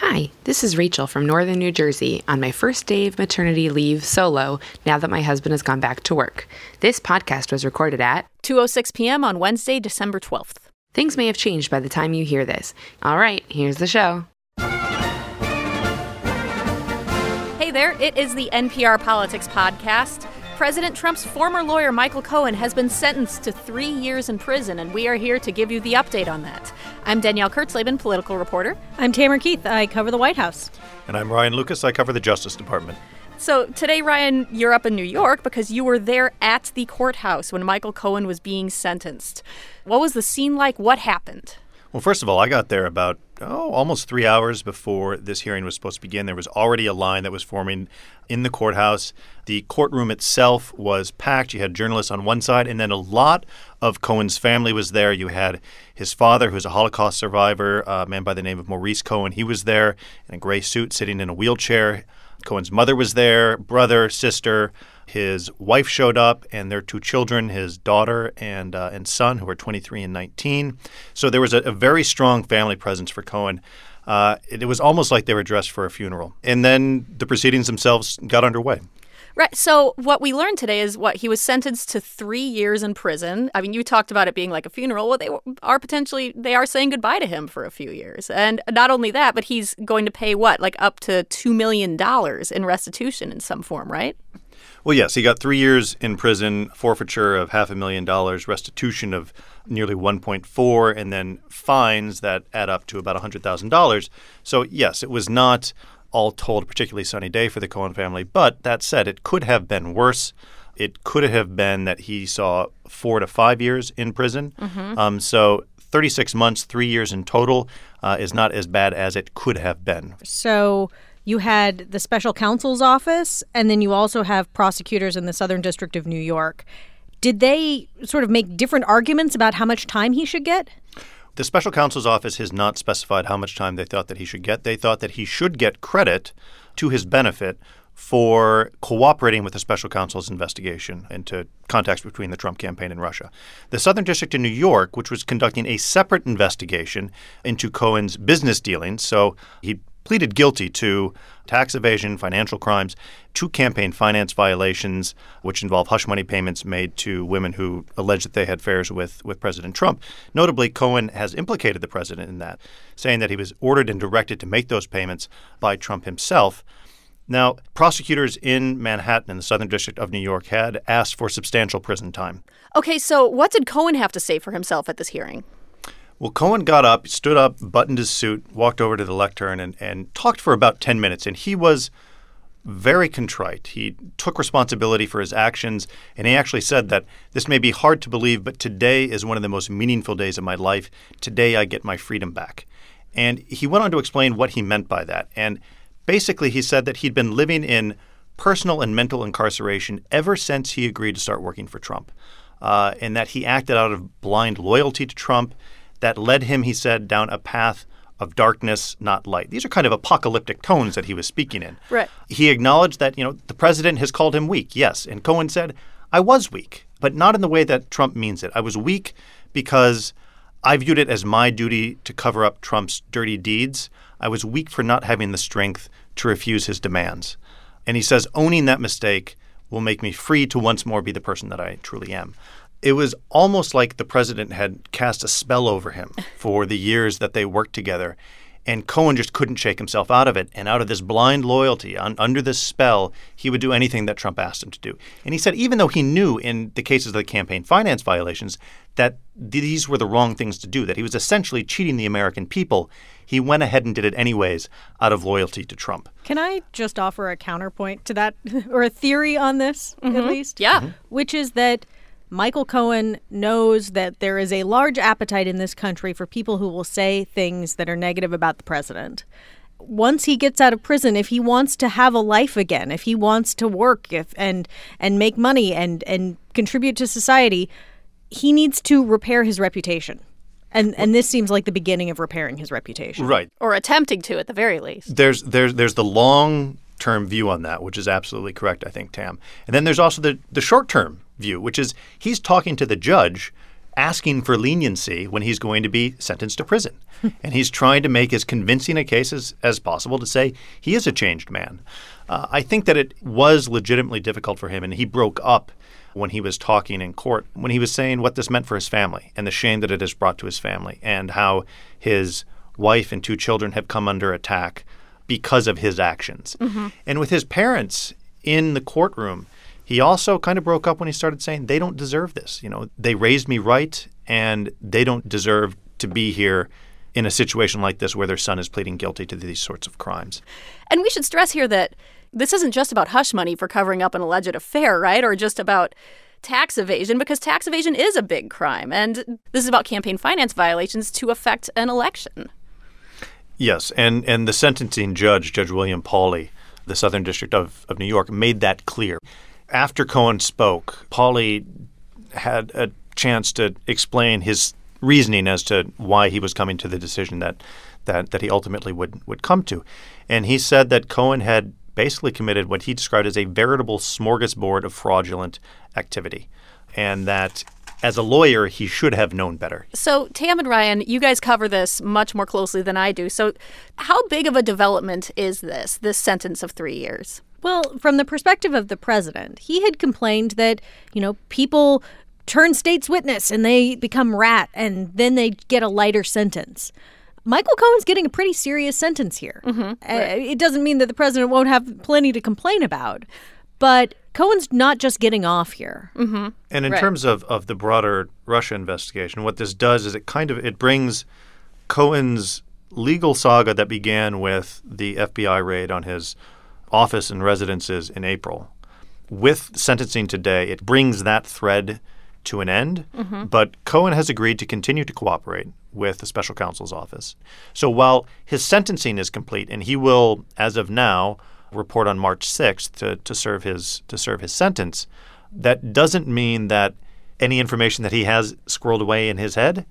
Hi, this is Rachel from Northern New Jersey on my first day of maternity leave solo now that my husband has gone back to work. This podcast was recorded at 2:06 p.m. on Wednesday, December 12th. Things may have changed by the time you hear this. All right, here's the show. Hey there, it is the NPR Politics Podcast. President Trump's former lawyer, Michael Cohen, has been sentenced to three years in prison, and we are here to give you the update on that. I'm Danielle Kurtzleben, political reporter. I'm Tamara Keith. I cover the White House. And I'm Ryan Lucas. I cover the Justice Department. So today, Ryan, you're up in New York because you were there at the courthouse when Michael Cohen was being sentenced. What was the scene like? What happened? Well, first of all, I got there about oh, almost three hours before this hearing was supposed to begin. There was already a line that was forming in the courthouse. The courtroom itself was packed. You had journalists on one side, and then a lot of Cohen's family was there. You had his father, who's a Holocaust survivor, a man by the name of Maurice Cohen. He was there in a gray suit, sitting in a wheelchair. Cohen's mother was there, brother, sister. His wife showed up, and their two children, his daughter and uh, and son, who were 23 and 19. So there was a, a very strong family presence for Cohen. Uh, it, it was almost like they were dressed for a funeral. And then the proceedings themselves got underway. Right. So what we learned today is what he was sentenced to three years in prison. I mean, you talked about it being like a funeral. Well, they are potentially they are saying goodbye to him for a few years, and not only that, but he's going to pay what like up to two million dollars in restitution in some form, right? Well, yes, he got three years in prison, forfeiture of half a million dollars, restitution of nearly 1.4, and then fines that add up to about $100,000. So, yes, it was not all told a particularly sunny day for the Cohen family. But that said, it could have been worse. It could have been that he saw four to five years in prison. Mm-hmm. Um, so 36 months, three years in total, uh, is not as bad as it could have been. So you had the special counsel's office, and then you also have prosecutors in the Southern District of New York. Did they sort of make different arguments about how much time he should get? The special counsel's office has not specified how much time they thought that he should get. They thought that he should get credit to his benefit for cooperating with the special counsel's investigation into contacts between the Trump campaign and Russia. The Southern District in New York, which was conducting a separate investigation into Cohen's business dealings, so he pleaded guilty to tax evasion, financial crimes, two campaign finance violations, which involve hush money payments made to women who allege that they had affairs with, with President Trump. Notably, Cohen has implicated the president in that, saying that he was ordered and directed to make those payments by Trump himself. Now, prosecutors in Manhattan in the Southern District of New York had asked for substantial prison time. Okay, so what did Cohen have to say for himself at this hearing? Well, Cohen got up, stood up, buttoned his suit, walked over to the lectern, and, and talked for about 10 minutes. And he was very contrite. He took responsibility for his actions, and he actually said that this may be hard to believe, but today is one of the most meaningful days of my life. Today I get my freedom back. And he went on to explain what he meant by that. And basically, he said that he'd been living in personal and mental incarceration ever since he agreed to start working for Trump, uh, and that he acted out of blind loyalty to Trump that led him, he said, down a path of darkness, not light. These are kind of apocalyptic tones that he was speaking in. Right. He acknowledged that, you know, the president has called him weak, yes. And Cohen said, I was weak, but not in the way that Trump means it. I was weak because I viewed it as my duty to cover up Trump's dirty deeds. I was weak for not having the strength to refuse his demands. And he says, owning that mistake will make me free to once more be the person that I truly am it was almost like the president had cast a spell over him for the years that they worked together. And Cohen just couldn't shake himself out of it. And out of this blind loyalty, un- under this spell, he would do anything that Trump asked him to do. And he said, even though he knew in the cases of the campaign finance violations that these were the wrong things to do, that he was essentially cheating the American people, he went ahead and did it anyways out of loyalty to Trump. Can I just offer a counterpoint to that, or a theory on this, mm-hmm. at least? Yeah. Mm-hmm. Which is that Michael Cohen knows that there is a large appetite in this country for people who will say things that are negative about the president. Once he gets out of prison, if he wants to have a life again, if he wants to work if, and and make money and and contribute to society, he needs to repair his reputation. And and this seems like the beginning of repairing his reputation. Right. Or attempting to at the very least. There's there's there's the long term view on that, which is absolutely correct, I think, Tam. And then there's also the, the short term view, which is he's talking to the judge asking for leniency when he's going to be sentenced to prison. and he's trying to make as convincing a case as, as possible to say he is a changed man. Uh, I think that it was legitimately difficult for him, and he broke up when he was talking in court, when he was saying what this meant for his family and the shame that it has brought to his family, and how his wife and two children have come under attack because of his actions. Mm-hmm. And with his parents in the courtroom, he also kind of broke up when he started saying they don't deserve this. You know, they raised me right and they don't deserve to be here in a situation like this where their son is pleading guilty to these sorts of crimes. And we should stress here that this isn't just about hush money for covering up an alleged affair, right? Or just about tax evasion, because tax evasion is a big crime. And this is about campaign finance violations to affect an election. Yes. And, and the sentencing judge, Judge William Pauley, the Southern District of, of New York, made that clear. After Cohen spoke, Pauley had a chance to explain his reasoning as to why he was coming to the decision that that, that he ultimately would, would come to. And he said that Cohen had basically committed what he described as a veritable smorgasbord of fraudulent activity, and that as a lawyer, he should have known better. So, Tam and Ryan, you guys cover this much more closely than I do. So, how big of a development is this, this sentence of three years? Well, from the perspective of the president, he had complained that, you know, people turn state's witness and they become rat and then they get a lighter sentence. Michael Cohen's getting a pretty serious sentence here. Mm-hmm, uh. It doesn't mean that the president won't have plenty to complain about, but Cohen's not just getting off here. Mm-hmm. And in right. terms of, of the broader Russia investigation, what this does is it kind of it brings Cohen's legal saga that began with the FBI raid on his office and residences in April with sentencing today. It brings that thread to an end, mm-hmm. but Cohen has agreed to continue to cooperate with the special counsel's office. So while his sentencing is complete and he will, as of now, report on March 6th to, to serve his to serve his sentence, that doesn't mean that any information that he has squirreled away in his head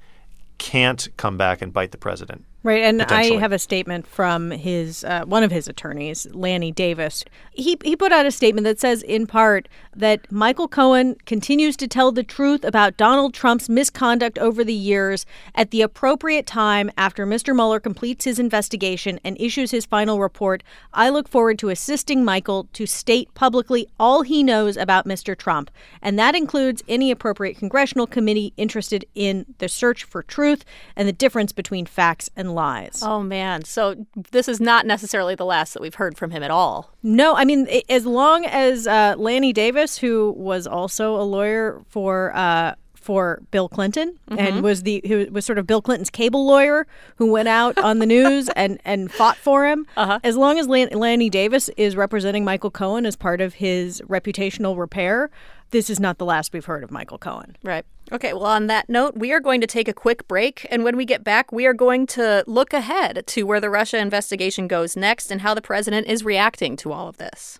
can't come back and bite the president. Right, and I have a statement from his uh, one of his attorneys, Lanny Davis. He he put out a statement that says, in part, that Michael Cohen continues to tell the truth about Donald Trump's misconduct over the years at the appropriate time after Mr. Mueller completes his investigation and issues his final report. I look forward to assisting Michael to state publicly all he knows about Mr. Trump, and that includes any appropriate congressional committee interested in the search for truth and the difference between facts and lies. Oh, man. So this is not necessarily the last that we've heard from him at all. No, I mean, as long as uh, Lanny Davis, who was also a lawyer for. Uh, for Bill Clinton mm-hmm. and was the who was sort of Bill Clinton's cable lawyer who went out on the news and and fought for him. Uh-huh. As long as Lan- Lanny Davis is representing Michael Cohen as part of his reputational repair, this is not the last we've heard of Michael Cohen. Right. Okay, well, on that note, we are going to take a quick break. And when we get back, we are going to look ahead to where the Russia investigation goes next and how the president is reacting to all of this.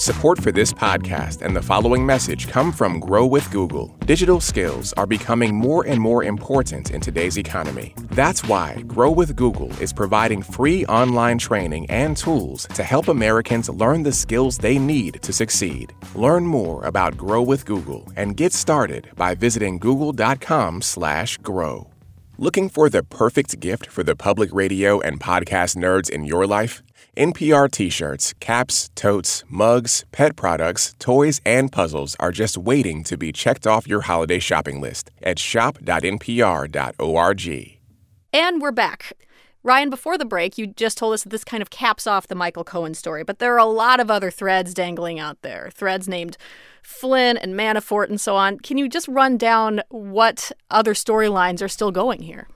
Support for this podcast and the following message come from Grow with Google. Digital skills are becoming more and more important in today's economy. That's why Grow with Google is providing free online training and tools to help Americans learn the skills they need to succeed. Learn more about Grow with Google and get started by visiting google.com/grow. Looking for the perfect gift for the public radio and podcast nerds in your life? NPR t shirts, caps, totes, mugs, pet products, toys, and puzzles are just waiting to be checked off your holiday shopping list at shop.npr.org. And we're back. Ryan, before the break, you just told us that this kind of caps off the Michael Cohen story, but there are a lot of other threads dangling out there. Threads named Flynn and Manafort and so on. Can you just run down what other storylines are still going here?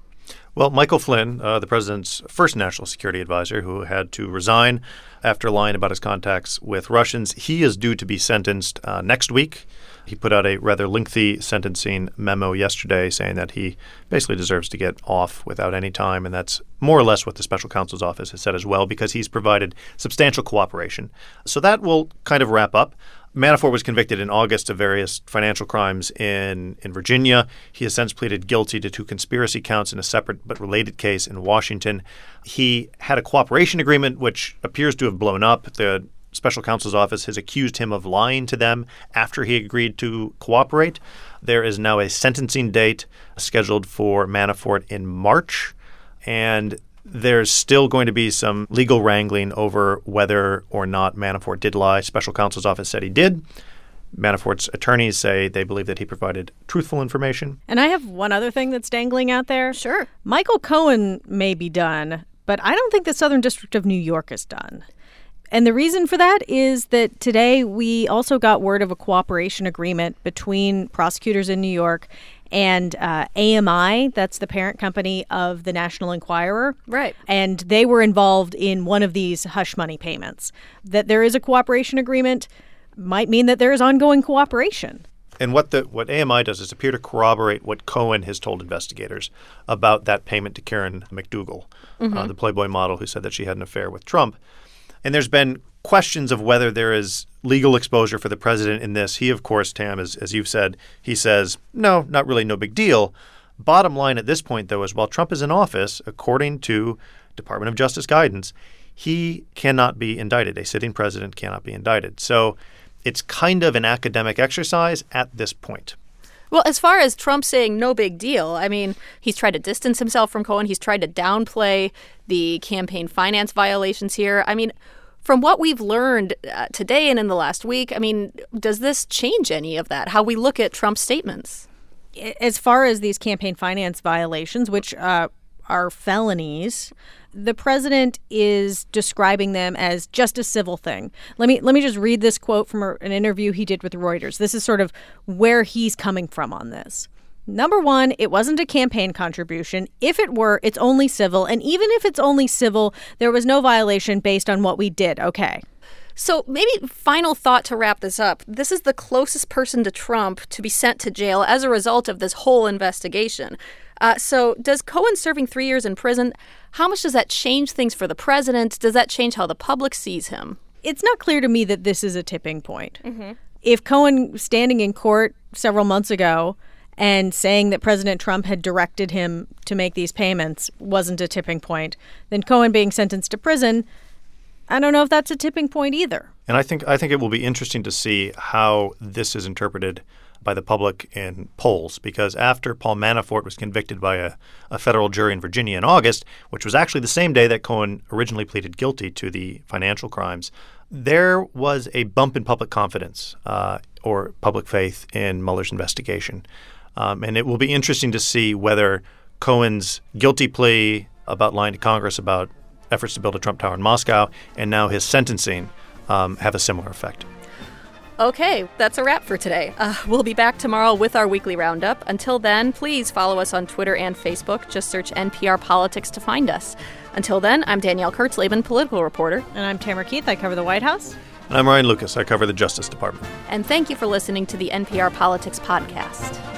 Well, Michael Flynn, uh, the president's first national security advisor, who had to resign after lying about his contacts with Russians, he is due to be sentenced uh, next week. He put out a rather lengthy sentencing memo yesterday saying that he basically deserves to get off without any time. And that's more or less what the special counsel's office has said as well, because he's provided substantial cooperation. So that will kind of wrap up. Manafort was convicted in August of various financial crimes in, in Virginia. He has since pleaded guilty to two conspiracy counts in a separate but related case in Washington. He had a cooperation agreement which appears to have blown up. The special counsel's office has accused him of lying to them after he agreed to cooperate. There is now a sentencing date scheduled for Manafort in March. And there's still going to be some legal wrangling over whether or not Manafort did lie. Special counsel's office said he did. Manafort's attorneys say they believe that he provided truthful information. And I have one other thing that's dangling out there. Sure. Michael Cohen may be done, but I don't think the Southern District of New York is done. And the reason for that is that today we also got word of a cooperation agreement between prosecutors in New York and uh, AMI, that's the parent company of the National Enquirer. Right. And they were involved in one of these hush money payments. That there is a cooperation agreement might mean that there is ongoing cooperation. And what the what AMI does is appear to corroborate what Cohen has told investigators about that payment to Karen McDougal, mm-hmm. uh, the Playboy model who said that she had an affair with Trump. And there's been questions of whether there is legal exposure for the president in this. He, of course, Tam, as, as you've said, he says, no, not really, no big deal. Bottom line at this point, though, is while Trump is in office, according to Department of Justice guidance, he cannot be indicted. A sitting president cannot be indicted. So it's kind of an academic exercise at this point. Well, as far as Trump saying no big deal, I mean, he's tried to distance himself from Cohen. He's tried to downplay the campaign finance violations here. I mean, from what we've learned uh, today and in the last week, I mean, does this change any of that? How we look at Trump's statements? As far as these campaign finance violations, which uh, are felonies, the president is describing them as just a civil thing. Let me let me just read this quote from an interview he did with Reuters. This is sort of where he's coming from on this. Number one, it wasn't a campaign contribution. If it were, it's only civil. And even if it's only civil, there was no violation based on what we did. Okay. So, maybe final thought to wrap this up. This is the closest person to Trump to be sent to jail as a result of this whole investigation. Uh, so, does Cohen serving three years in prison, how much does that change things for the president? Does that change how the public sees him? It's not clear to me that this is a tipping point. Mm-hmm. If Cohen standing in court several months ago and saying that President Trump had directed him to make these payments wasn't a tipping point, then Cohen being sentenced to prison, I don't know if that's a tipping point either. And I think I think it will be interesting to see how this is interpreted by the public in polls because after Paul Manafort was convicted by a, a federal jury in Virginia in August, which was actually the same day that Cohen originally pleaded guilty to the financial crimes, there was a bump in public confidence uh, or public faith in Mueller's investigation. Um, and it will be interesting to see whether Cohen's guilty plea about lying to Congress about efforts to build a Trump Tower in Moscow and now his sentencing um, have a similar effect. Okay, that's a wrap for today. Uh, we'll be back tomorrow with our weekly roundup. Until then, please follow us on Twitter and Facebook. Just search NPR Politics to find us. Until then, I'm Danielle Kurtzleben, political reporter. And I'm Tamara Keith. I cover the White House. And I'm Ryan Lucas. I cover the Justice Department. And thank you for listening to the NPR Politics Podcast.